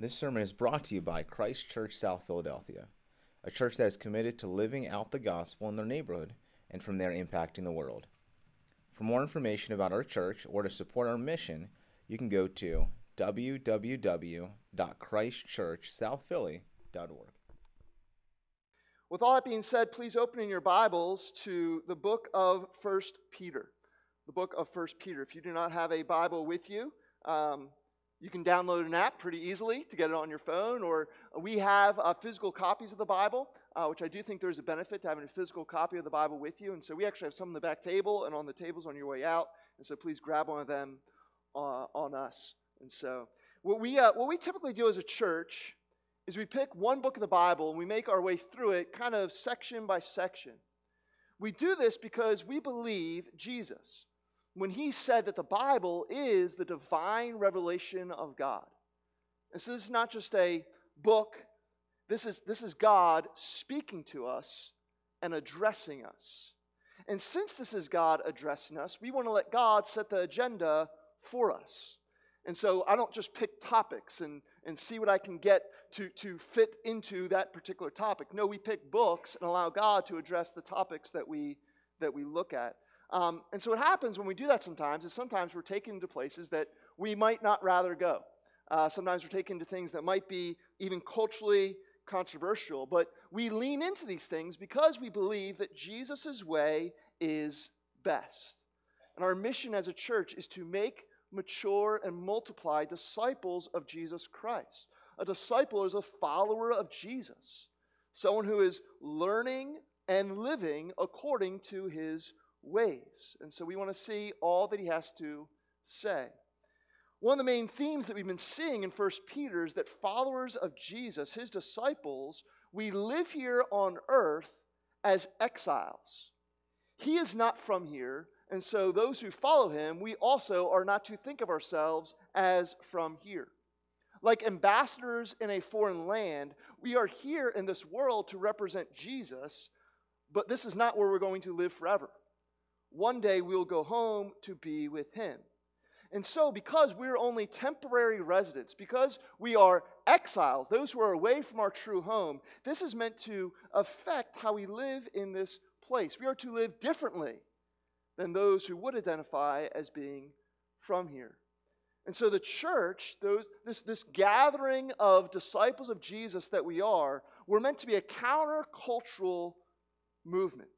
This sermon is brought to you by Christ Church South Philadelphia, a church that is committed to living out the gospel in their neighborhood and from there impacting the world. For more information about our church or to support our mission, you can go to www.christchurchsouthphilly.org. With all that being said, please open in your Bibles to the book of First Peter. The book of First Peter. If you do not have a Bible with you, um, you can download an app pretty easily to get it on your phone, or we have uh, physical copies of the Bible, uh, which I do think there's a benefit to having a physical copy of the Bible with you. And so we actually have some on the back table and on the tables on your way out. And so please grab one of them uh, on us. And so what we, uh, what we typically do as a church is we pick one book of the Bible and we make our way through it kind of section by section. We do this because we believe Jesus when he said that the Bible is the divine revelation of God. And so this is not just a book, this is, this is God speaking to us and addressing us. And since this is God addressing us, we want to let God set the agenda for us. And so I don't just pick topics and, and see what I can get to, to fit into that particular topic. No, we pick books and allow God to address the topics that we, that we look at. Um, and so what happens when we do that sometimes is sometimes we're taken to places that we might not rather go. Uh, sometimes we're taken to things that might be even culturally controversial, but we lean into these things because we believe that Jesus' way is best. And our mission as a church is to make, mature, and multiply disciples of Jesus Christ. A disciple is a follower of Jesus, someone who is learning and living according to his ways. And so we want to see all that he has to say. One of the main themes that we've been seeing in 1 Peter is that followers of Jesus, his disciples, we live here on earth as exiles. He is not from here, and so those who follow him, we also are not to think of ourselves as from here. Like ambassadors in a foreign land, we are here in this world to represent Jesus, but this is not where we're going to live forever. One day we'll go home to be with him. And so, because we're only temporary residents, because we are exiles, those who are away from our true home, this is meant to affect how we live in this place. We are to live differently than those who would identify as being from here. And so, the church, this, this gathering of disciples of Jesus that we are, we're meant to be a countercultural movement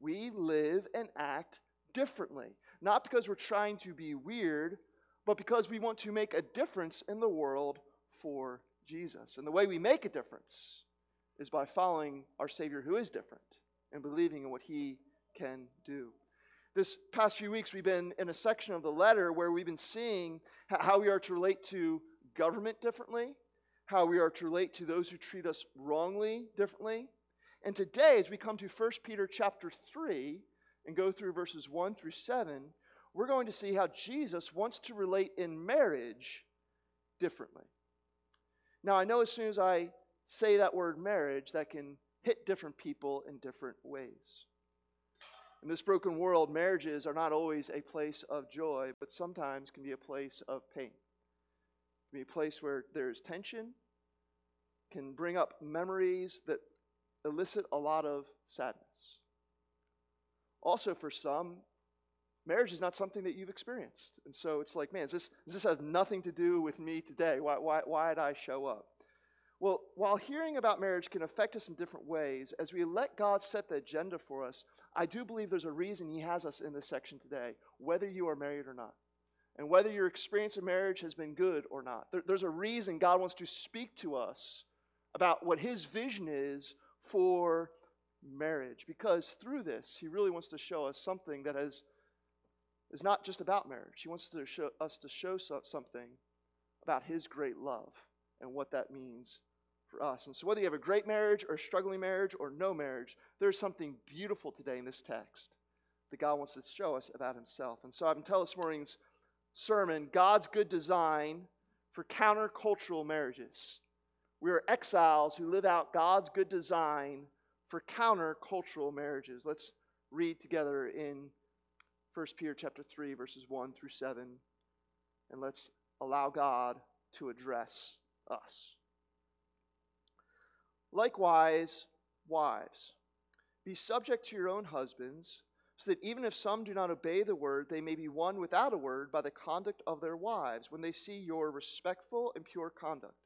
we live and act differently. Not because we're trying to be weird, but because we want to make a difference in the world for Jesus. And the way we make a difference is by following our Savior who is different and believing in what He can do. This past few weeks, we've been in a section of the letter where we've been seeing how we are to relate to government differently, how we are to relate to those who treat us wrongly differently, and today, as we come to 1 Peter chapter 3 and go through verses 1 through 7, we're going to see how Jesus wants to relate in marriage differently. Now, I know as soon as I say that word marriage, that can hit different people in different ways. In this broken world, marriages are not always a place of joy, but sometimes can be a place of pain. Can be a place where there's tension, can bring up memories that elicit a lot of sadness. Also, for some, marriage is not something that you've experienced. And so it's like, man, does this, does this have nothing to do with me today? Why, why, why did I show up? Well, while hearing about marriage can affect us in different ways, as we let God set the agenda for us, I do believe there's a reason He has us in this section today, whether you are married or not. And whether your experience of marriage has been good or not. There, there's a reason God wants to speak to us about what His vision is for marriage because through this, he really wants to show us something that is, is not just about marriage. He wants to show us to show something about his great love and what that means for us. And so, whether you have a great marriage or a struggling marriage or no marriage, there's something beautiful today in this text that God wants to show us about himself. And so, been telling this morning's sermon God's good design for countercultural marriages. We are exiles who live out God's good design for counter-cultural marriages. Let's read together in 1 Peter chapter 3 verses 1 through 7 and let's allow God to address us. Likewise, wives, be subject to your own husbands, so that even if some do not obey the word, they may be won without a word by the conduct of their wives, when they see your respectful and pure conduct.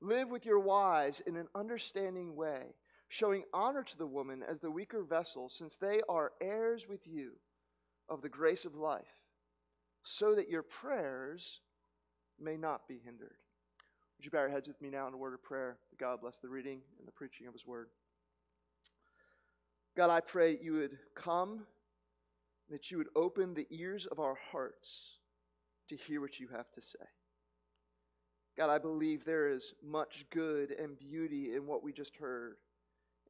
live with your wives in an understanding way, showing honor to the woman as the weaker vessel, since they are heirs with you of the grace of life, so that your prayers may not be hindered. Would you bow your heads with me now in a word of prayer? God bless the reading and the preaching of His word. God, I pray that you would come, that you would open the ears of our hearts to hear what you have to say. God, I believe there is much good and beauty in what we just heard.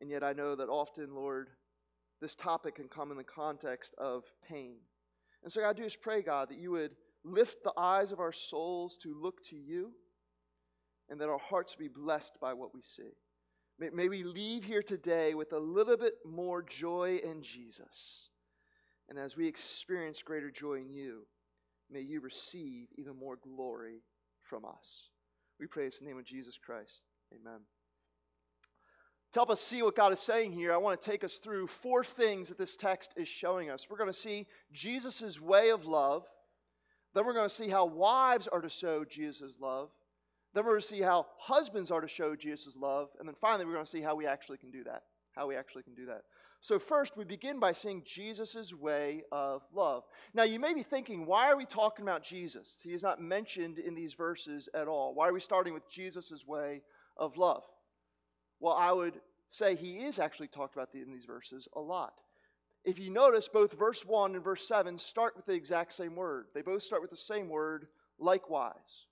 And yet I know that often, Lord, this topic can come in the context of pain. And so, God, I do just pray, God, that you would lift the eyes of our souls to look to you and that our hearts be blessed by what we see. May, may we leave here today with a little bit more joy in Jesus. And as we experience greater joy in you, may you receive even more glory from us. We pray in the name of Jesus Christ. Amen. To help us see what God is saying here, I want to take us through four things that this text is showing us. We're going to see Jesus' way of love. Then we're going to see how wives are to show Jesus' love. Then we're going to see how husbands are to show Jesus' love. And then finally, we're going to see how we actually can do that. How we actually can do that. So, first, we begin by seeing Jesus' way of love. Now, you may be thinking, why are we talking about Jesus? He is not mentioned in these verses at all. Why are we starting with Jesus' way of love? Well, I would say he is actually talked about in these verses a lot. If you notice, both verse 1 and verse 7 start with the exact same word. They both start with the same word, likewise.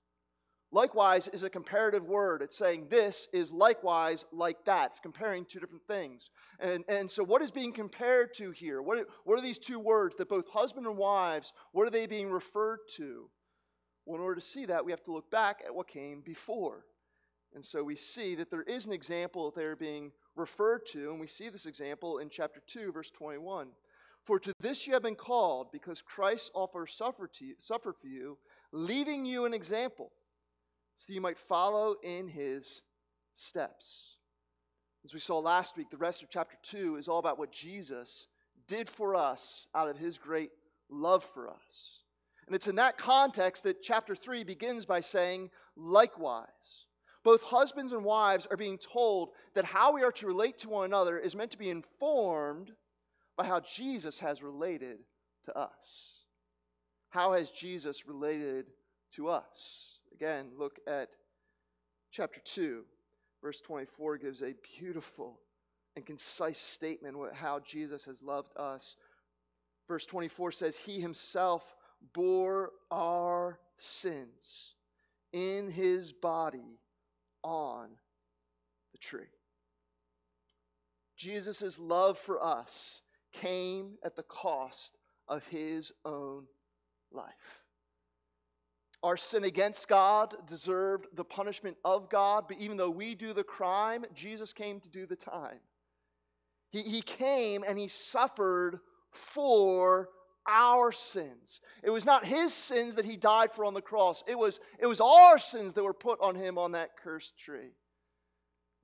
Likewise is a comparative word. It's saying this is likewise like that. It's comparing two different things. And, and so, what is being compared to here? What are, what are these two words that both husband and wives, what are they being referred to? Well, in order to see that, we have to look back at what came before. And so we see that there is an example that they're being referred to, and we see this example in chapter 2, verse 21. For to this you have been called, because Christ offers suffer, to you, suffer for you, leaving you an example so you might follow in his steps. As we saw last week, the rest of chapter 2 is all about what Jesus did for us out of his great love for us. And it's in that context that chapter 3 begins by saying, likewise. Both husbands and wives are being told that how we are to relate to one another is meant to be informed by how Jesus has related to us. How has Jesus related to us? Again, look at chapter 2, verse 24 gives a beautiful and concise statement of how Jesus has loved us. Verse 24 says, He himself bore our sins in his body on the tree. Jesus' love for us came at the cost of his own life. Our sin against God deserved the punishment of God, but even though we do the crime, Jesus came to do the time. He, he came and he suffered for our sins. It was not his sins that he died for on the cross. It was, it was our sins that were put on him on that cursed tree.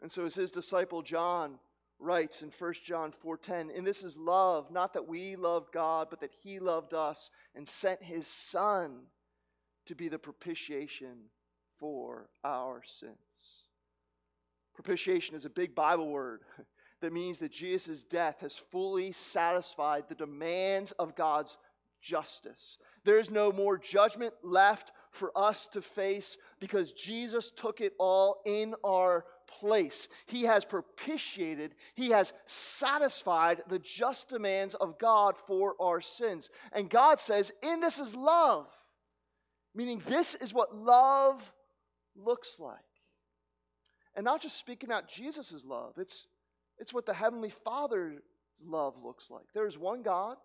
And so as his disciple John writes in 1 John 4:10, and this is love, not that we loved God, but that he loved us and sent his son to be the propitiation for our sins. Propitiation is a big Bible word that means that Jesus' death has fully satisfied the demands of God's justice. There is no more judgment left for us to face because Jesus took it all in our place. He has propitiated, He has satisfied the just demands of God for our sins. And God says, in this is love. Meaning, this is what love looks like. and not just speaking out Jesus' love, it's, it's what the Heavenly Father's love looks like. There is one God.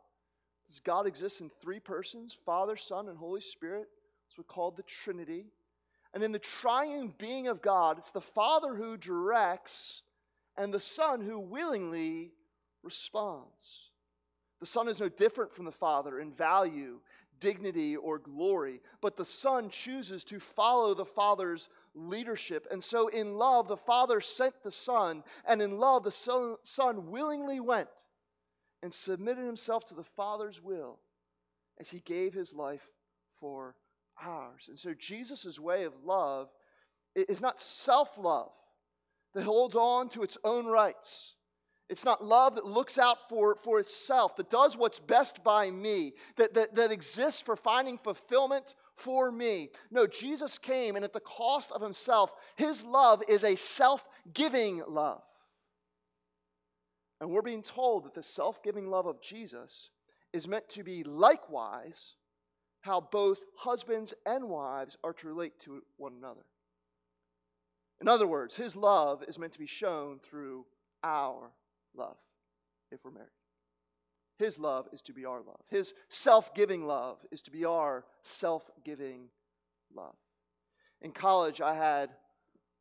This God exists in three persons Father, Son, and Holy Spirit. It's what's called the Trinity. And in the triune being of God, it's the Father who directs and the Son who willingly responds. The Son is no different from the Father in value, dignity, or glory, but the Son chooses to follow the Father's leadership. And so, in love, the Father sent the Son, and in love, the Son, son willingly went and submitted himself to the Father's will as he gave his life for ours. And so, Jesus' way of love is not self love that holds on to its own rights. It's not love that looks out for, for itself, that does what's best by me, that, that, that exists for finding fulfillment for me. No, Jesus came, and at the cost of himself, his love is a self giving love. And we're being told that the self giving love of Jesus is meant to be likewise how both husbands and wives are to relate to one another. In other words, his love is meant to be shown through our love if we're married. His love is to be our love. His self giving love is to be our self giving love. In college, I had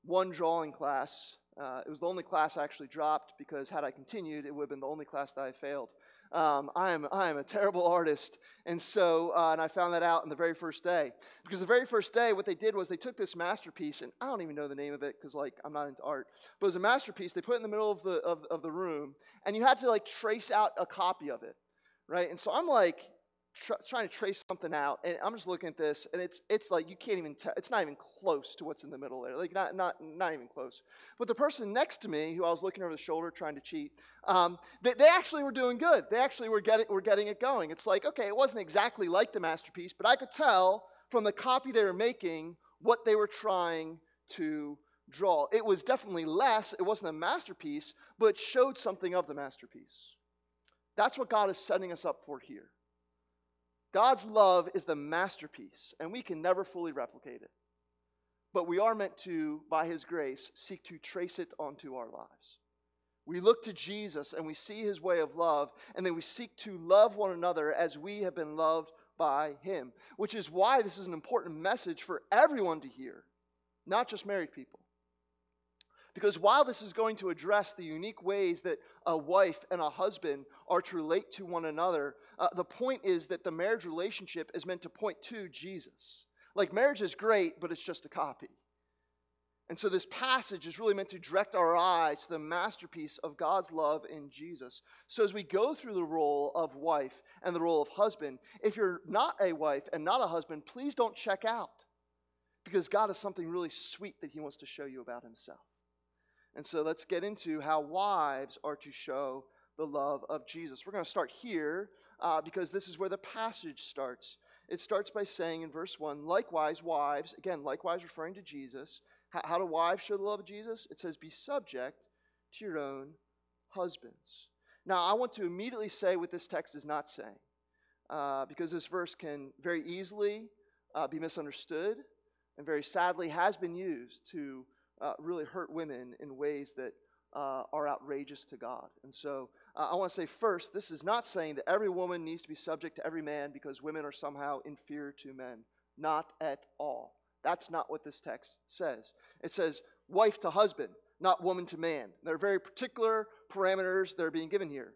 one drawing class. Uh, it was the only class I actually dropped because, had I continued, it would have been the only class that I failed. Um, I, am, I am a terrible artist. And so, uh, and I found that out on the very first day. Because the very first day, what they did was they took this masterpiece, and I don't even know the name of it because, like, I'm not into art, but it was a masterpiece. They put it in the middle of the, of, of the room, and you had to, like, trace out a copy of it, right? And so I'm like, tr- trying to trace something out, and I'm just looking at this, and it's it's like you can't even tell. It's not even close to what's in the middle there. Like not not not even close. But the person next to me, who I was looking over the shoulder trying to cheat, um, they, they actually were doing good. They actually were getting were getting it going. It's like okay, it wasn't exactly like the masterpiece, but I could tell from the copy they were making what they were trying to draw. It was definitely less. It wasn't a masterpiece, but showed something of the masterpiece. That's what God is setting us up for here. God's love is the masterpiece, and we can never fully replicate it. But we are meant to, by His grace, seek to trace it onto our lives. We look to Jesus and we see His way of love, and then we seek to love one another as we have been loved by Him, which is why this is an important message for everyone to hear, not just married people. Because while this is going to address the unique ways that a wife and a husband are to relate to one another, uh, the point is that the marriage relationship is meant to point to Jesus. Like marriage is great, but it's just a copy. And so this passage is really meant to direct our eyes to the masterpiece of God's love in Jesus. So as we go through the role of wife and the role of husband, if you're not a wife and not a husband, please don't check out because God has something really sweet that he wants to show you about himself. And so let's get into how wives are to show the love of Jesus. We're going to start here uh, because this is where the passage starts. It starts by saying in verse 1 likewise, wives, again, likewise referring to Jesus. How, how do wives show the love of Jesus? It says, be subject to your own husbands. Now, I want to immediately say what this text is not saying uh, because this verse can very easily uh, be misunderstood and very sadly has been used to uh, really hurt women in ways that uh, are outrageous to God. And so uh, I want to say first, this is not saying that every woman needs to be subject to every man because women are somehow inferior to men. Not at all. That's not what this text says. It says wife to husband, not woman to man. There are very particular parameters that are being given here.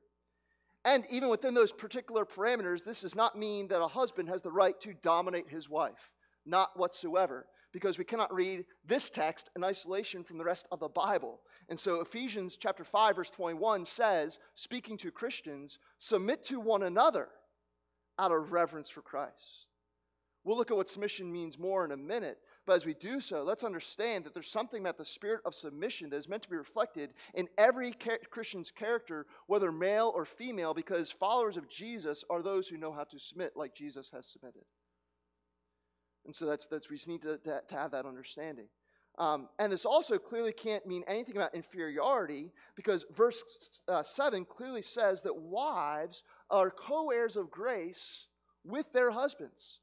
And even within those particular parameters, this does not mean that a husband has the right to dominate his wife. Not whatsoever because we cannot read this text in isolation from the rest of the Bible. And so Ephesians chapter 5 verse 21 says, speaking to Christians, submit to one another out of reverence for Christ. We'll look at what submission means more in a minute, but as we do so, let's understand that there's something about the spirit of submission that is meant to be reflected in every Christian's character, whether male or female, because followers of Jesus are those who know how to submit like Jesus has submitted. And so that's, that's we just need to, to, to have that understanding. Um, and this also clearly can't mean anything about inferiority because verse uh, 7 clearly says that wives are co heirs of grace with their husbands.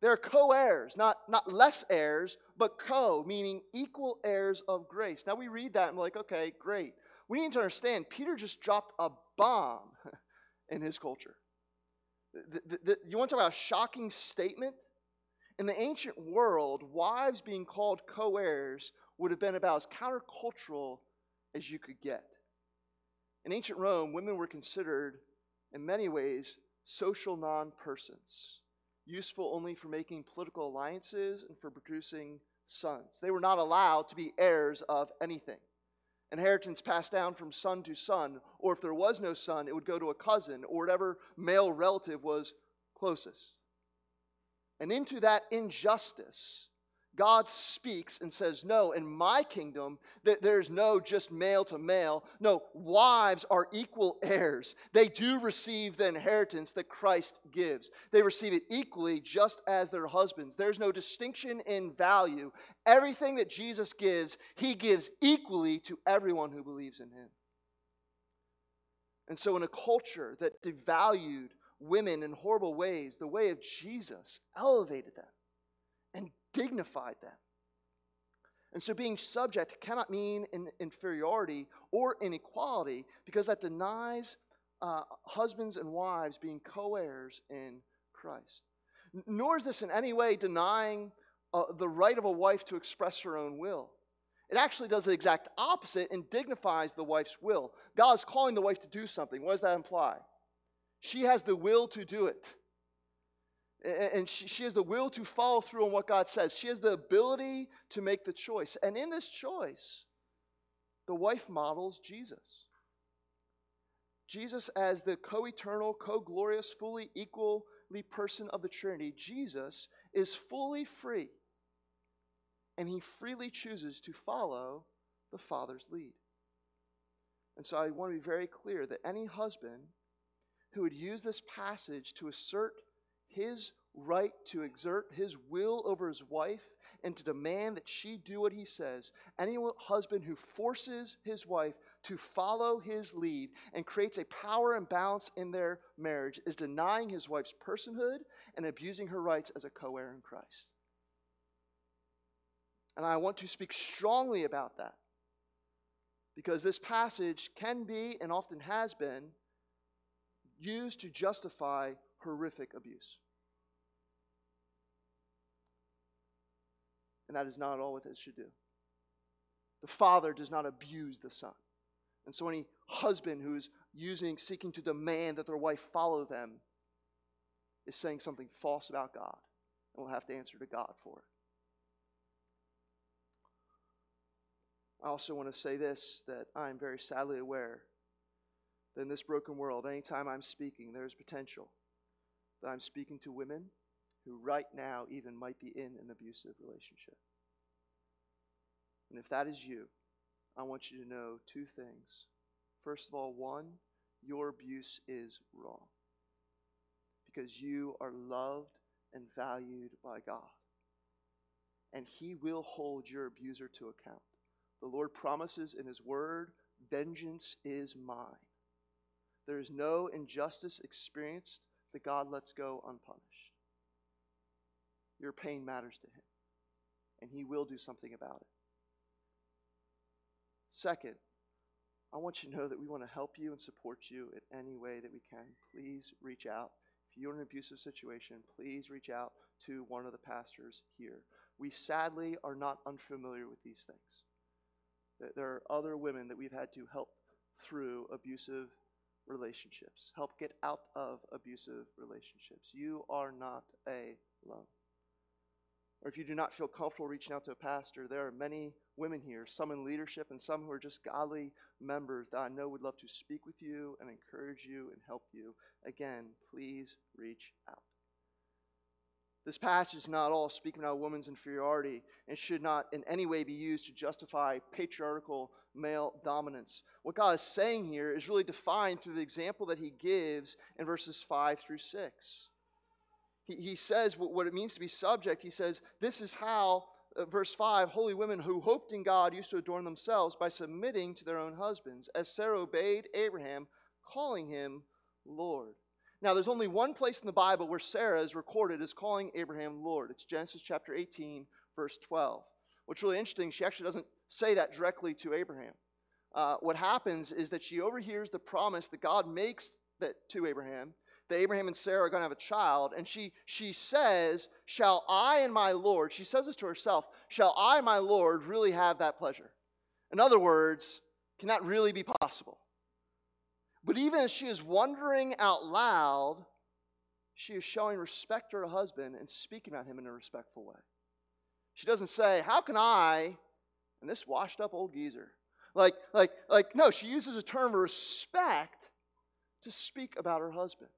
They're co heirs, not, not less heirs, but co, meaning equal heirs of grace. Now we read that and we're like, okay, great. We need to understand Peter just dropped a bomb in his culture. The, the, the, you want to talk about a shocking statement? In the ancient world, wives being called co heirs would have been about as countercultural as you could get. In ancient Rome, women were considered, in many ways, social non persons, useful only for making political alliances and for producing sons. They were not allowed to be heirs of anything. Inheritance passed down from son to son, or if there was no son, it would go to a cousin or whatever male relative was closest. And into that injustice, God speaks and says, No, in my kingdom, there's no just male to male. No, wives are equal heirs. They do receive the inheritance that Christ gives, they receive it equally, just as their husbands. There's no distinction in value. Everything that Jesus gives, he gives equally to everyone who believes in him. And so, in a culture that devalued women in horrible ways, the way of Jesus elevated them and dignified them. And so being subject cannot mean in inferiority or inequality because that denies uh, husbands and wives being co heirs in Christ. Nor is this in any way denying uh, the right of a wife to express her own will. It actually does the exact opposite and dignifies the wife's will. God is calling the wife to do something. What does that imply? She has the will to do it. And she, has the will to follow through on what God says. She has the ability to make the choice. And in this choice, the wife models Jesus. Jesus, as the co eternal, co glorious, fully equally person of the Trinity, Jesus is fully free. And he freely chooses to follow the Father's lead. And so I want to be very clear that any husband who would use this passage to assert his right to exert his will over his wife and to demand that she do what he says. Any husband who forces his wife to follow his lead and creates a power imbalance in their marriage is denying his wife's personhood and abusing her rights as a co heir in Christ. And I want to speak strongly about that because this passage can be and often has been used to justify horrific abuse. And that is not all what it should do. The father does not abuse the son. And so any husband who is using, seeking to demand that their wife follow them is saying something false about God and will have to answer to God for it. I also want to say this that I'm very sadly aware that in this broken world, anytime I'm speaking, there's potential that I'm speaking to women who right now even might be in an abusive relationship. And if that is you, I want you to know two things. First of all, one, your abuse is wrong because you are loved and valued by God. And He will hold your abuser to account. The Lord promises in His word, Vengeance is mine. There is no injustice experienced that God lets go unpunished. Your pain matters to Him, and He will do something about it. Second, I want you to know that we want to help you and support you in any way that we can. Please reach out. If you're in an abusive situation, please reach out to one of the pastors here. We sadly are not unfamiliar with these things. There are other women that we've had to help through abusive relationships, help get out of abusive relationships. You are not alone. Or if you do not feel comfortable reaching out to a pastor, there are many women here, some in leadership and some who are just godly members that I know would love to speak with you and encourage you and help you. Again, please reach out. This passage is not all speaking about woman's inferiority and should not in any way be used to justify patriarchal male dominance. What God is saying here is really defined through the example that he gives in verses 5 through 6. He, he says what, it means to be subject. He says, This is how, uh, verse 5, holy women who hoped in God used to adorn themselves by submitting to their own husbands, as Sarah obeyed Abraham, calling him Lord. Now, there's only one place in the Bible where Sarah is recorded as calling Abraham Lord. It's Genesis chapter 18, verse 12. What's really interesting, she actually doesn't say that directly to Abraham. Uh, what happens is that she overhears the promise that God makes that to Abraham, that Abraham and Sarah are going to have a child, and she, she says, Shall I and my Lord, she says this to herself, shall I, my Lord, really have that pleasure? In other words, can that really be possible? But even as she is wondering out loud, she is showing respect to her husband and speaking about him in a respectful way. She doesn't say, How can I, and this washed up old geezer, like, like, like, no, she uses a term of respect to speak about her husband.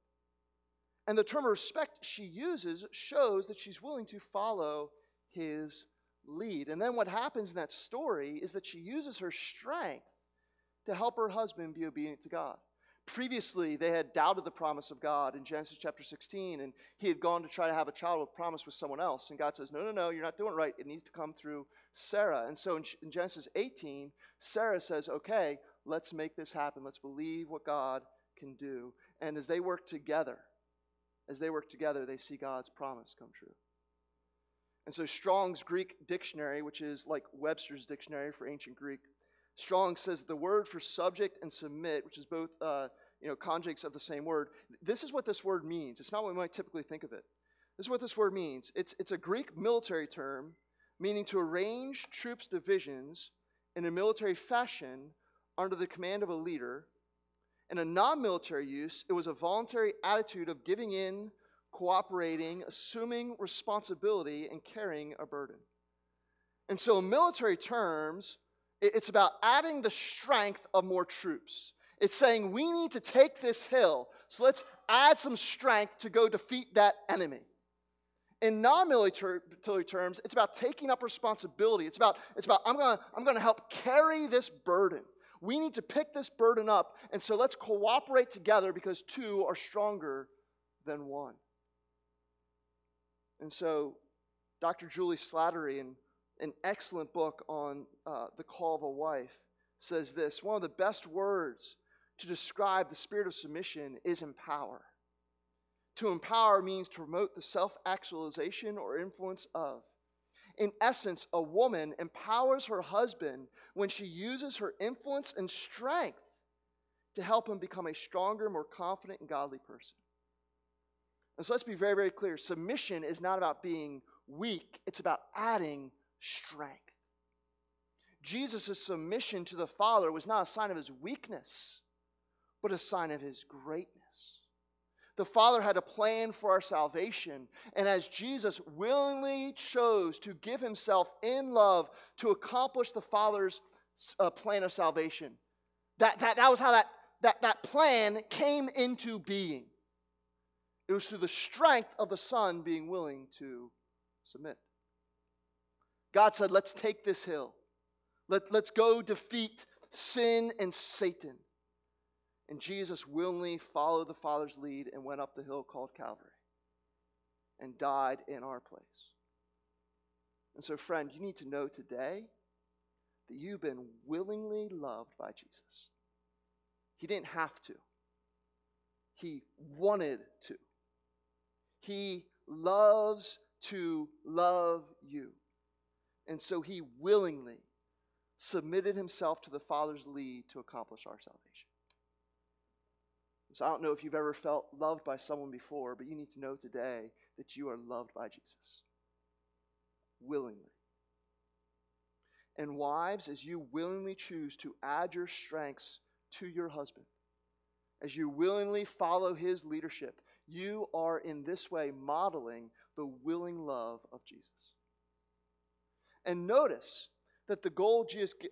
And the term of respect she uses shows that she's willing to follow his lead. And then what happens in that story is that she uses her strength to help her husband be obedient to God. Previously, they had doubted the promise of God in Genesis chapter 16, and he had gone to try to have a child with promise with someone else. And God says, No, no, no, you're not doing it right. It needs to come through Sarah. And so in, in Genesis 18, Sarah says, Okay, let's make this happen. Let's believe what God can do. And as they work together, as they work together, they see God's promise come true. And so Strong's Greek dictionary, which is like Webster's dictionary for ancient Greek, Strong says the word for subject and submit, which is both uh, you know, conjugates of the same word, this is what this word means. It's not what we might typically think of it. This is what this word means. It's, it's a Greek military term meaning to arrange troops' divisions in a military fashion under the command of a leader. In a non military use, it was a voluntary attitude of giving in, cooperating, assuming responsibility, and carrying a burden. And so, in military terms, it's about adding the strength of more troops. It's saying we need to take this hill, so let's add some strength to go defeat that enemy. In non-military terms, it's about taking up responsibility. It's about, it's about I'm gonna, I'm gonna help carry this burden. We need to pick this burden up, and so let's cooperate together because two are stronger than one. And so Dr. Juli Slattery in an excellent book on uh, the call of a wife, says this one of the best words to describe the spirit of submission is empower. To empower means to promote the self actualization or influence of. In essence, a woman empowers her husband when she uses her influence and strength to help him become a stronger, more confident, and godly person. And so let's be very, very clear. Submission is not about being weak, it's about adding strength. Jesus' submission to the Father was not a sign of his weakness, but a sign of his greatness. The Father had a plan for our salvation, and as Jesus willingly chose to give himself in love to accomplish the Father's uh, plan of salvation, that, that, that was how that, that, that plan came into being. It was through the strength of the Son being willing to submit. God said, let's take this hill. Let, let's go defeat sin and Satan. And Jesus willingly followed the Father's lead and went up the hill called Calvary and died in our place. And so, friend, you need to know today that you've been willingly loved by Jesus. He didn't have to, He wanted to. He loves to love you. And so he willingly submitted himself to the Father's lead to accomplish our salvation. So I don't know if you've ever felt loved by someone before, but you need to know today that you are loved by Jesus. Willingly. And wives, as you willingly choose to add your strengths to your husband, as you willingly follow his leadership, you are in this way modeling the willing love of Jesus. And notice that the goal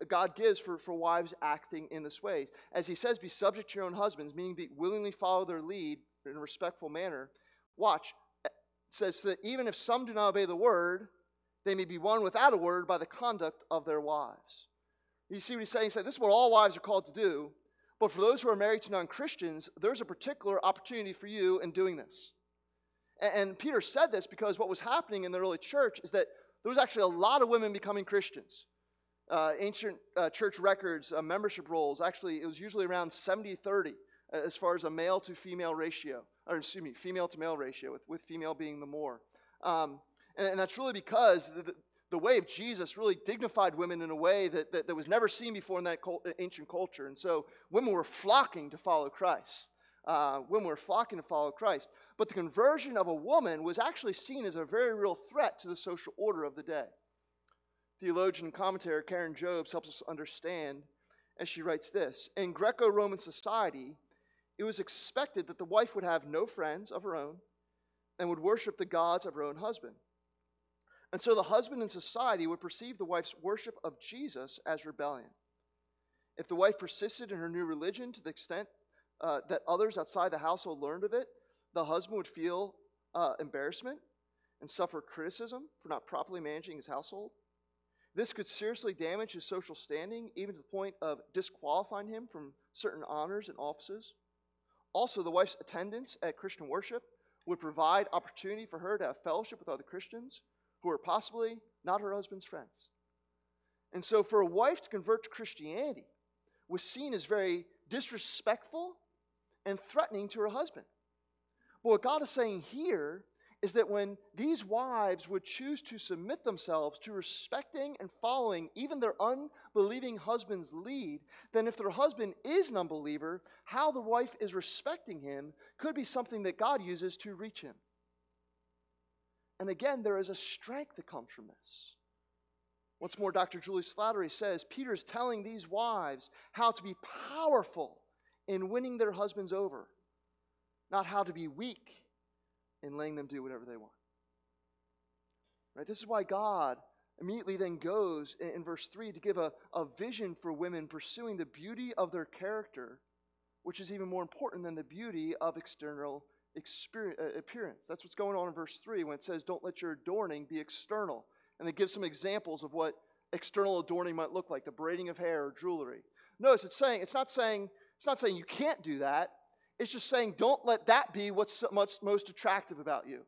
God gives for, for wives acting in this way, as he says, be subject to your own husbands, meaning be willingly follow their lead in a respectful manner. Watch, it says that even if some do not obey the word, they may be won without a word by the conduct of their wives. You see what he's saying? He said, This is what all wives are called to do. But for those who are married to non Christians, there's a particular opportunity for you in doing this. And Peter said this because what was happening in the early church is that there was actually a lot of women becoming Christians. Uh, ancient uh, church records, uh, membership rolls, actually, it was usually around 70 30 uh, as far as a male to female ratio. or excuse me, female to male ratio, with, with female being the more. Um, and, and, that's really because the, the, the, way of Jesus really dignified women in a way that, that, that was never seen before in that cult, ancient culture. And so women were flocking to follow Christ. Uh, women were flocking to follow Christ. But the conversion of a woman was actually seen as a very real threat to the social order of the day. Theologian and commentator Karen Jobes helps us understand as she writes this In Greco Roman society, it was expected that the wife would have no friends of her own and would worship the gods of her own husband. And so the husband in society would perceive the wife's worship of Jesus as rebellion. If the wife persisted in her new religion to the extent uh, that others outside the household learned of it, the husband would feel uh, embarrassment and suffer criticism for not properly managing his household. This could seriously damage his social standing, even to the point of disqualifying him from certain honors and offices. Also, the wife's attendance at Christian worship would provide opportunity for her to have fellowship with other Christians who are possibly not her husband's friends. And so, for a wife to convert to Christianity was seen as very disrespectful and threatening to her husband. But what God is saying here is that when these wives would choose to submit themselves to respecting and following even their unbelieving husband's lead, then if their husband is an unbeliever, how the wife is respecting him could be something that God uses to reach him. And again, there is a strength that comes from this. Once more, Dr. Juli Slattery says Peter is telling these wives how to be powerful in winning their husbands over, not how to be weak and letting them do whatever they want. Right? This is why God immediately then goes in, verse 3 to give a, a vision for women pursuing the beauty of their character, which is even more important than the beauty of external uh, appearance. That's what's going on in verse 3 when it says, Don't let your adorning be external. And it gives some examples of what external adorning might look like the braiding of hair or jewelry. Notice it's saying, it's not saying, it's not saying you can't do that. It's just saying, don't let that be what's most attractive about you.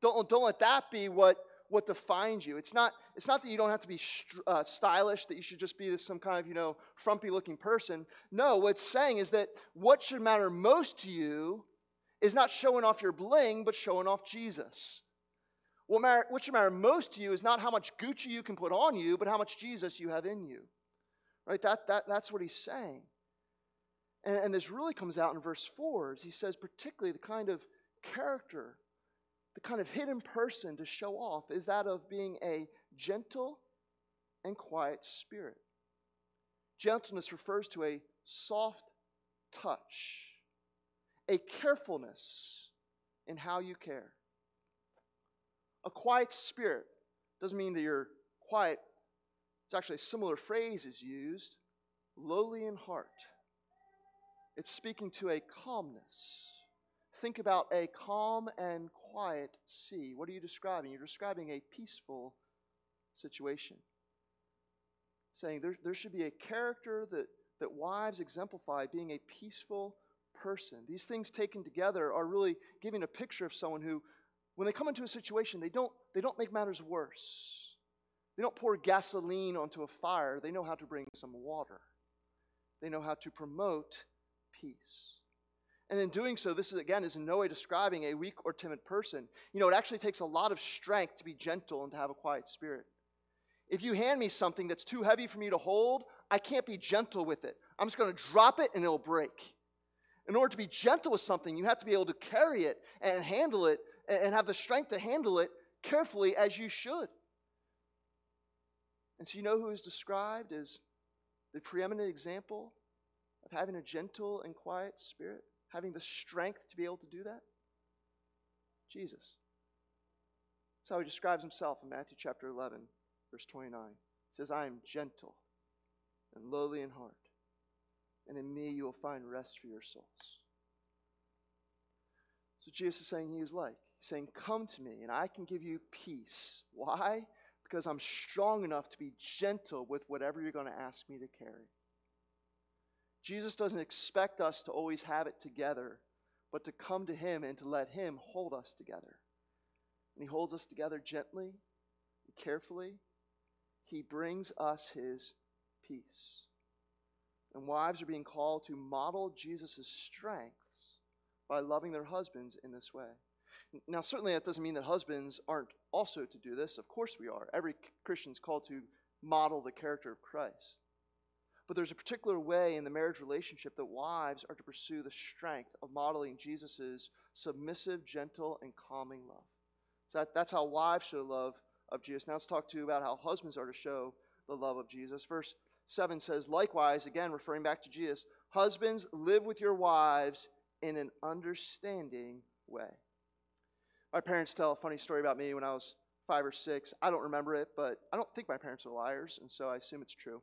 Don't, don't let that be what, what defines you. It's not, it's not that you don't have to be uh, stylish, that you should just be this, some kind of, you know, frumpy looking person. No, what it's saying is that what should matter most to you is not showing off your bling, but showing off Jesus. What, matter, what should matter most to you is not how much Gucci you can put on you, but how much Jesus you have in you. Right? That, that, that's what he's saying. And, and this really comes out in verse 4 as he says, particularly the kind of character, the kind of hidden person to show off is that of being a gentle and quiet spirit. Gentleness refers to a soft touch, a carefulness in how you care. A quiet spirit doesn't mean that you're quiet. It's actually a similar phrase is used lowly in heart. It's speaking to a calmness. Think about a calm and quiet sea. What are you describing? You're describing a peaceful situation. Saying there, there should be a character that, that wives exemplify being a peaceful person. These things taken together are really giving a picture of someone who, when they come into a situation, they don't, they don't make matters worse. They don't pour gasoline onto a fire. They know how to bring some water. They know how to promote peace. And in doing so, this is again is in no way describing a weak or timid person. You know, it actually takes a lot of strength to be gentle and to have a quiet spirit. If you hand me something that's too heavy for me to hold, I can't be gentle with it. I'm just going to drop it and it'll break. In order to be gentle with something, you have to be able to carry it and handle it and have the strength to handle it carefully as you should. And so, you know who is described as the preeminent example of having a gentle and quiet spirit, having the strength to be able to do that? Jesus. That's how he describes himself in Matthew chapter 11, verse 29. He says, I am gentle and lowly in heart, and in me you will find rest for your souls. So Jesus is saying he is like. He's saying, Come to me, and I can give you peace. Why? Because I'm strong enough to be gentle with whatever you're going to ask me to carry. Jesus doesn't expect us to always have it together, but to come to Him and to let Him hold us together. And He holds us together gently and carefully. He brings us His peace. And wives are being called to model Jesus' strengths by loving their husbands in this way. Now, certainly that doesn't mean that husbands aren't also to do this. Of course we are. Every Christian is called to model the character of Christ. But there's a particular way in the marriage relationship that wives are to pursue the strength of modeling Jesus' submissive, gentle, and calming love. So that, that's how wives show love of Jesus. Now let's talk to you about how husbands are to show the love of Jesus. Verse 7 says, Likewise, again referring back to Jesus, husbands, live with your wives in an understanding way. My parents tell a funny story about me when I was five or six. I don't remember it, but I don't think my parents are liars, and so I assume it's true.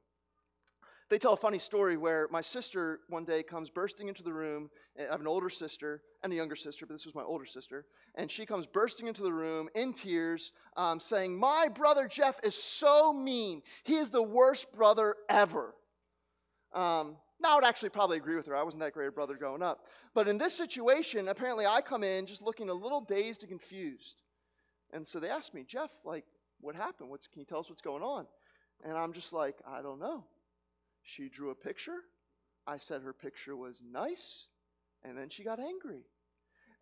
They tell a funny story where my sister one day comes bursting into the room. I have an older sister and a younger sister, but this was my older sister. And she comes bursting into the room in tears, um, saying, My brother Jeff is so mean. He is the worst brother ever. Um, now, I would actually probably agree with her. I wasn't that great a brother growing up. But in this situation, apparently I come in just looking a little dazed and confused. And so they ask me, Jeff, like, what happened? What's, can you tell us what's going on? And I'm just like, I don't know. She drew a picture. I said her picture was nice. And then she got angry.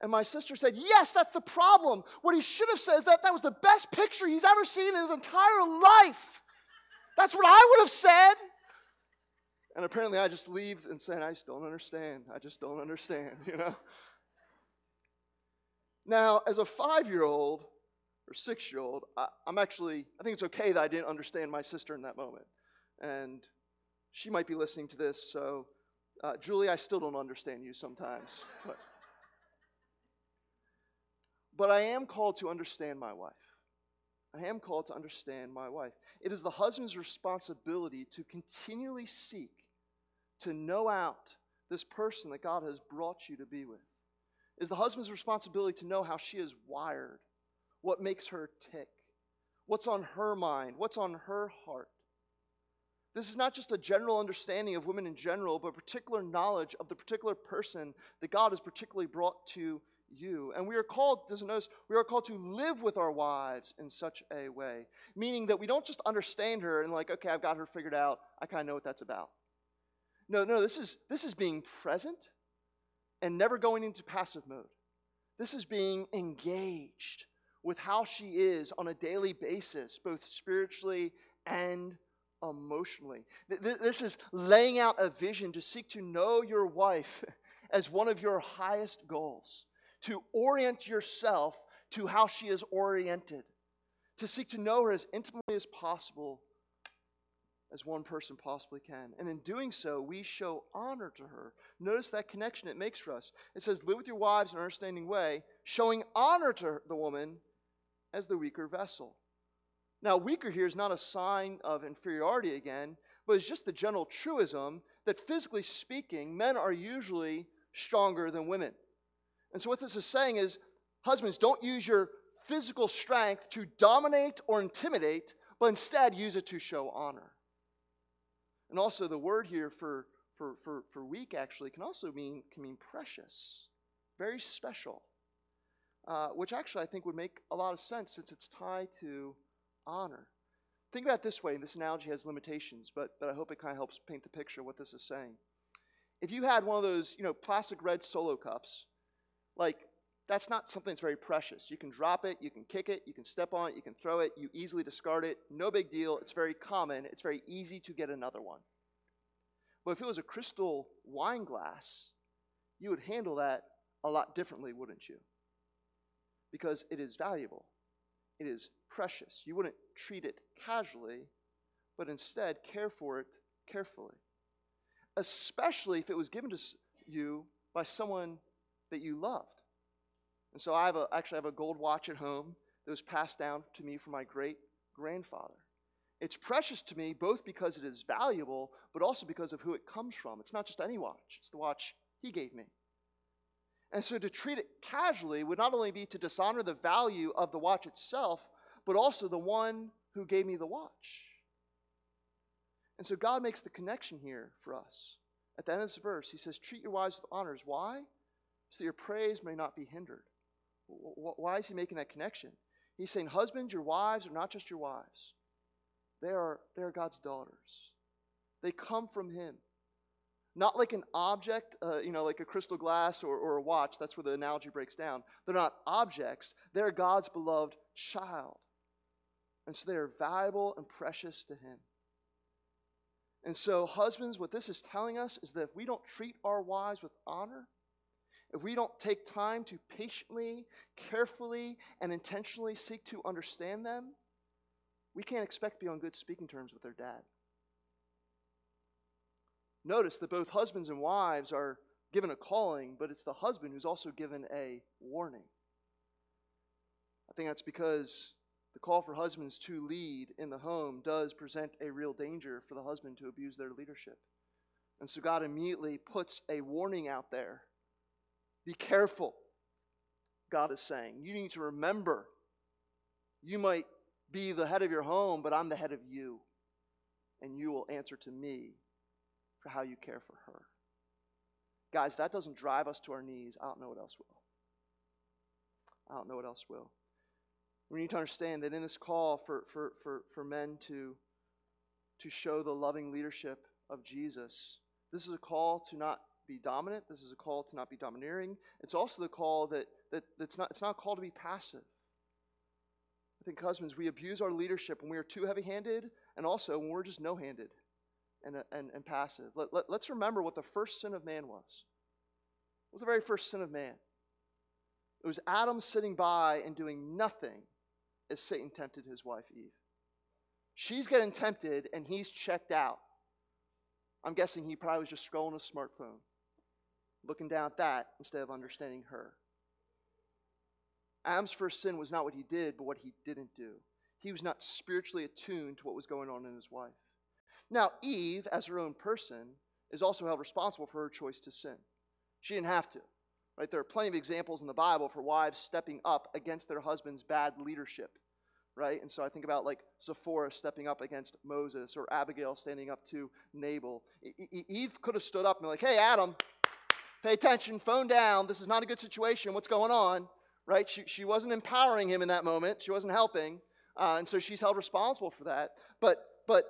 And my sister said, Yes, that's the problem. What he should have said is that that was the best picture he's ever seen in his entire life. That's what I would have said. And apparently I just leave and say, I just don't understand. I just don't understand, you know? Now, as a five year old or six year old, I'm actually, I think it's okay that I didn't understand my sister in that moment. And she might be listening to this, so uh, Julie, I still don't understand you sometimes. But, but I am called to understand my wife. I am called to understand my wife. It is the husband's responsibility to continually seek to know out this person that God has brought you to be with. It is the husband's responsibility to know how she is wired, what makes her tick, what's on her mind, what's on her heart. This is not just a general understanding of women in general, but particular knowledge of the particular person that God has particularly brought to you. And we are called, doesn't notice, we are called to live with our wives in such a way. Meaning that we don't just understand her and like, okay, I've got her figured out. I kind of know what that's about. No, no, this is this is being present and never going into passive mode. This is being engaged with how she is on a daily basis, both spiritually and emotionally. This is laying out a vision to seek to know your wife as one of your highest goals, to orient yourself to how she is oriented, to seek to know her as intimately as possible as one person possibly can. And in doing so, we show honor to her. Notice that connection it makes for us. It says, Live with your wives in an understanding way, showing honor to the woman as the weaker vessel. Now, weaker here is not a sign of inferiority again, but it's just the general truism that physically speaking, men are usually stronger than women. And so, what this is saying is, husbands, don't use your physical strength to dominate or intimidate, but instead use it to show honor. And also, the word here for, for, for, for weak actually can also mean, can mean precious, very special, uh, which actually I think would make a lot of sense since it's tied to honor. Think about it this way, and this analogy has limitations, but, but I hope it kind of helps paint the picture of what this is saying. If you had one of those, you know, plastic red solo cups, like that's not something that's very precious. You can drop it, you can kick it, you can step on it, you can throw it, you easily discard it. No big deal. It's very common. It's very easy to get another one. But if it was a crystal wine glass, you would handle that a lot differently, wouldn't you? Because it is valuable. It is precious. You wouldn't treat it casually, but instead care for it carefully. Especially if it was given to you by someone that you loved. And so I have a, actually have a gold watch at home that was passed down to me from my great grandfather. It's precious to me both because it is valuable, but also because of who it comes from. It's not just any watch, it's the watch he gave me. And so to treat it casually would not only be to dishonor the value of the watch itself, but also the one who gave me the watch. And so God makes the connection here for us. At the end of this verse, he says, Treat your wives with honors. Why? So that your praise may not be hindered. Why is he making that connection? He's saying, Husbands, your wives are not just your wives, they are, they are God's daughters. They come from him. Not like an object, uh, you know, like a crystal glass or, or a watch. That's where the analogy breaks down. They're not objects, they're God's beloved child. And so they are valuable and precious to Him. And so, husbands, what this is telling us is that if we don't treat our wives with honor, if we don't take time to patiently, carefully, and intentionally seek to understand them, we can't expect to be on good speaking terms with their dad. Notice that both husbands and wives are given a calling, but it's the husband who's also given a warning. I think that's because the call for husbands to lead in the home does present a real danger for the husband to abuse their leadership. And so God immediately puts a warning out there. Be careful, God is saying. You need to remember you might be the head of your home, but I'm the head of you. And you will answer to me for how you care for her. Guys, that doesn't drive us to our knees. I don't know what else will. I don't know what else will. We need to understand that in this call for, for, for, for men to, to show the loving leadership of Jesus, this is a call to not be dominant. This is a call to not be domineering. It's also the call that, that that's not, it's not a call to be passive. I think, husbands, we abuse our leadership when we are too heavy handed and also when we're just no handed and, and, and passive. Let, let, let's remember what the first sin of man was. What was the very first sin of man? It was Adam sitting by and doing nothing as Satan tempted his wife Eve. She's getting tempted and he's checked out. I'm guessing he probably was just scrolling his smartphone, looking down at that instead of understanding her. Adam's first sin was not what he did, but what he didn't do. He was not spiritually attuned to what was going on in his wife. Now, Eve, as her own person, is also held responsible for her choice to sin. She didn't have to. Right? There are plenty of examples in the Bible for wives stepping up against their husband's bad leadership. Right? And so I think about like Zipporah stepping up against Moses or Abigail standing up to Nabal. Eve could have stood up and been like, hey, Adam, pay attention, phone down. This is not a good situation. What's going on? Right? She, she wasn't empowering him in that moment, she wasn't helping. Uh, and so she's held responsible for that. But, but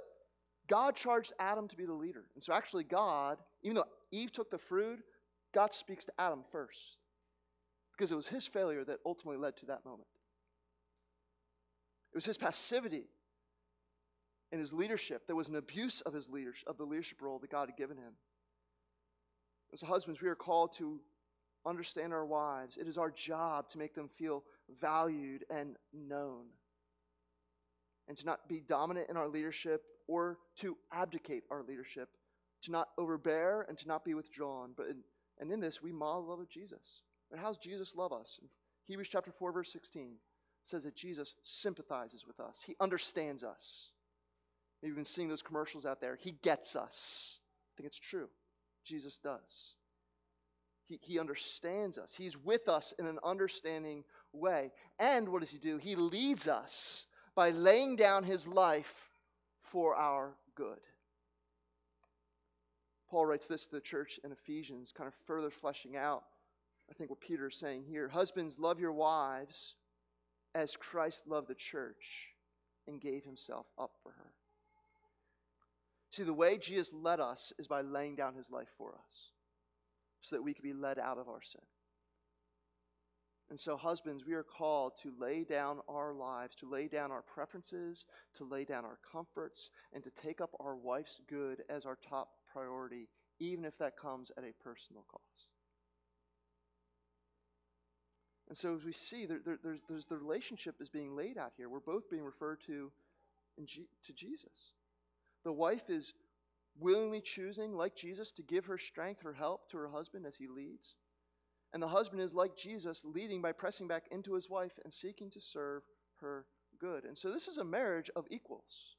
God charged Adam to be the leader. And so actually, God, even though Eve took the fruit, God speaks to Adam first. Because it was his failure that ultimately led to that moment. It was his passivity in his leadership that was an abuse of his leadership, of the leadership role that God had given him. As husbands, we are called to understand our wives. It is our job to make them feel valued and known. And to not be dominant in our leadership or to abdicate our leadership, to not overbear and to not be withdrawn. But in, and in this, we model the love of Jesus. And how does Jesus love us? In Hebrews chapter 4, verse 16 says that Jesus sympathizes with us. He understands us. Maybe you've been seeing those commercials out there. He gets us. I think it's true. Jesus does. He, he understands us. He's with us in an understanding way. And what does he do? He leads us by laying down his life for our good. Paul writes this to the church in Ephesians, kind of further fleshing out, I think, what Peter is saying here. Husbands, love your wives as Christ loved the church and gave himself up for her. See, the way Jesus led us is by laying down his life for us so that we could be led out of our sin. And so, husbands, we are called to lay down our lives, to lay down our preferences, to lay down our comforts, and to take up our wife's good as our top priority, even if that comes at a personal cost. And so, as we see, there, there, there's, there's the relationship is being laid out here. We're both being referred to G, to Jesus. The wife is willingly choosing, like Jesus, to give her strength, her help to her husband as he leads. And the husband is like Jesus, leading by pressing back into his wife and seeking to serve her good. And so this is a marriage of equals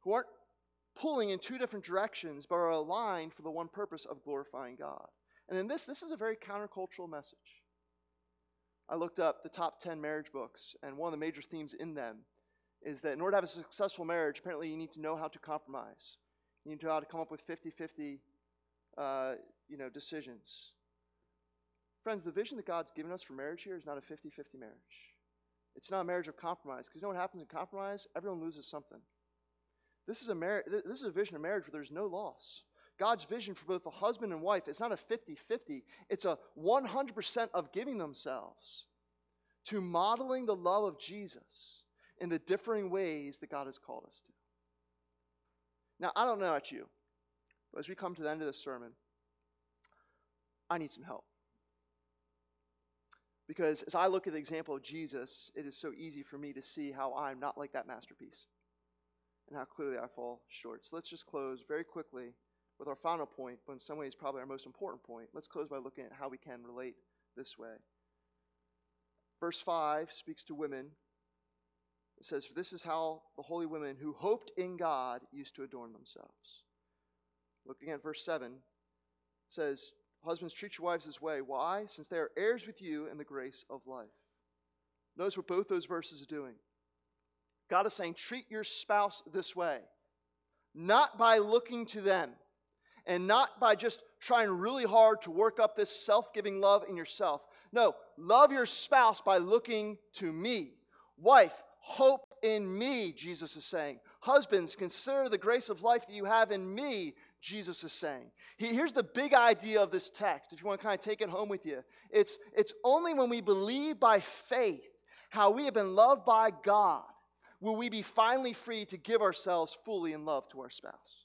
who aren't pulling in two different directions, but are aligned for the one purpose of glorifying God. And in this, this is a very countercultural message. I looked up the top 10 marriage books, and one of the major themes in them is that in order to have a successful marriage, apparently you need to know how to compromise. You need to know how to come up with 50 50 uh, you know, decisions. Friends, the vision that God's given us for marriage here is not a 50 50 marriage. It's not a marriage of compromise, because you know what happens in compromise? Everyone loses something. This is, a mar- this is a vision of marriage where there's no loss. God's vision for both the husband and wife is not a 50 50, it's a 100% of giving themselves to modeling the love of Jesus in the differing ways that God has called us to. Now, I don't know about you, but as we come to the end of this sermon, I need some help. Because as I look at the example of Jesus, it is so easy for me to see how I'm not like that masterpiece and how clearly I fall short. So let's just close very quickly with our final point, but in some ways, probably our most important point. Let's close by looking at how we can relate this way. Verse 5 speaks to women. It says, For this is how the holy women who hoped in God used to adorn themselves. Looking at verse 7, says, Husbands, treat your wives this way. Why? Since they are heirs with you in the grace of life. Notice what both those verses are doing. God is saying, treat your spouse this way, not by looking to them, and not by just trying really hard to work up this self giving love in yourself. No, love your spouse by looking to me. Wife, hope in me, Jesus is saying. Husbands, consider the grace of life that you have in me, Jesus is saying. here's the big idea of this text, if you want to kind of take it home with you. It's, it's only when we believe by faith how we have been loved by God will we be finally free to give ourselves fully in love to our spouse.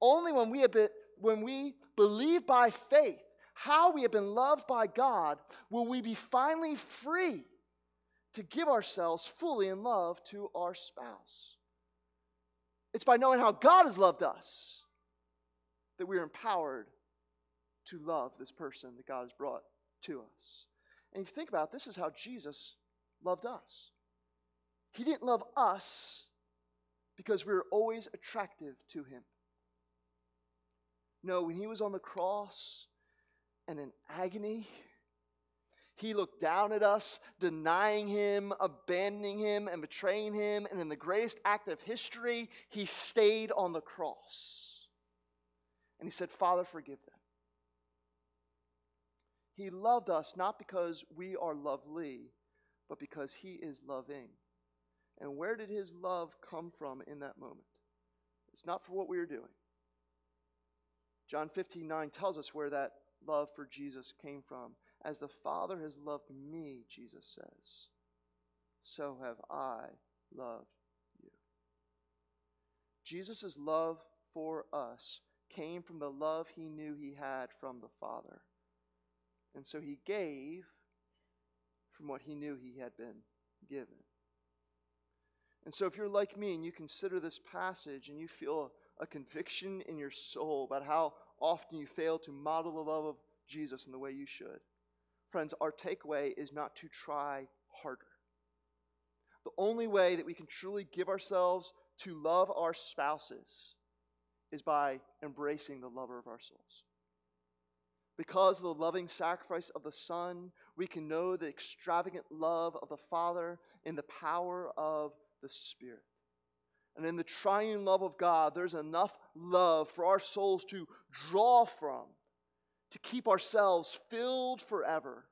Only when we, have been, when we believe by faith how we have been loved by God will we be finally free to give ourselves fully in love to our spouse. It's by knowing how God has loved us that we are empowered to love this person that God has brought to us. And if you think about it, this is how Jesus loved us. He didn't love us because we were always attractive to him. No, when he was on the cross and in agony, he looked down at us, denying him, abandoning him, and betraying him. And in the greatest act of history, he stayed on the cross. And he said, Father, forgive them. He loved us not because we are lovely, but because he is loving. And where did his love come from in that moment? It's not for what we are doing. John 15, 9 tells us where that love for Jesus came from. As the Father has loved me, Jesus says, so have I loved you. Jesus' love for us came from the love he knew he had from the Father. And so he gave from what he knew he had been given. And so, if you're like me and you consider this passage and you feel a conviction in your soul about how often you fail to model the love of Jesus in the way you should, friends, our takeaway is not to try harder. The only way that we can truly give ourselves to love our spouses is by embracing the lover of our souls. Because of the loving sacrifice of the Son, we can know the extravagant love of the Father in the power of the Spirit. And in the triune love of God, there's enough love for our souls to draw from, to keep ourselves filled forever,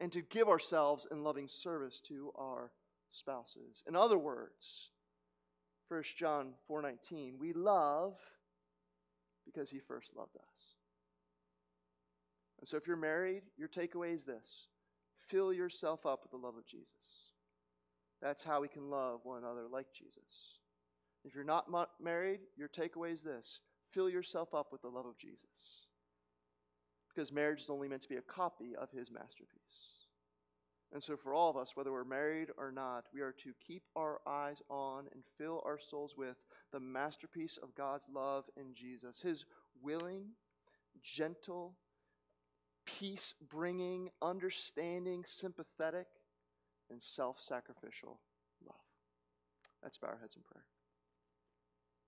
and to give ourselves in loving service to our spouses. In other words, 1 John 4:19, we love because he first loved us. And so if you're married, your takeaway is this. Fill yourself up with the love of Jesus. That's how we can love one another like Jesus. If you're not married, your takeaway is this fill yourself up with the love of Jesus. Because marriage is only meant to be a copy of his masterpiece. And so, for all of us, whether we're married or not, we are to keep our eyes on and fill our souls with the masterpiece of God's love in Jesus. His willing, gentle, peace bringing, understanding, sympathetic, and self sacrificial love. Let's bow our heads in prayer.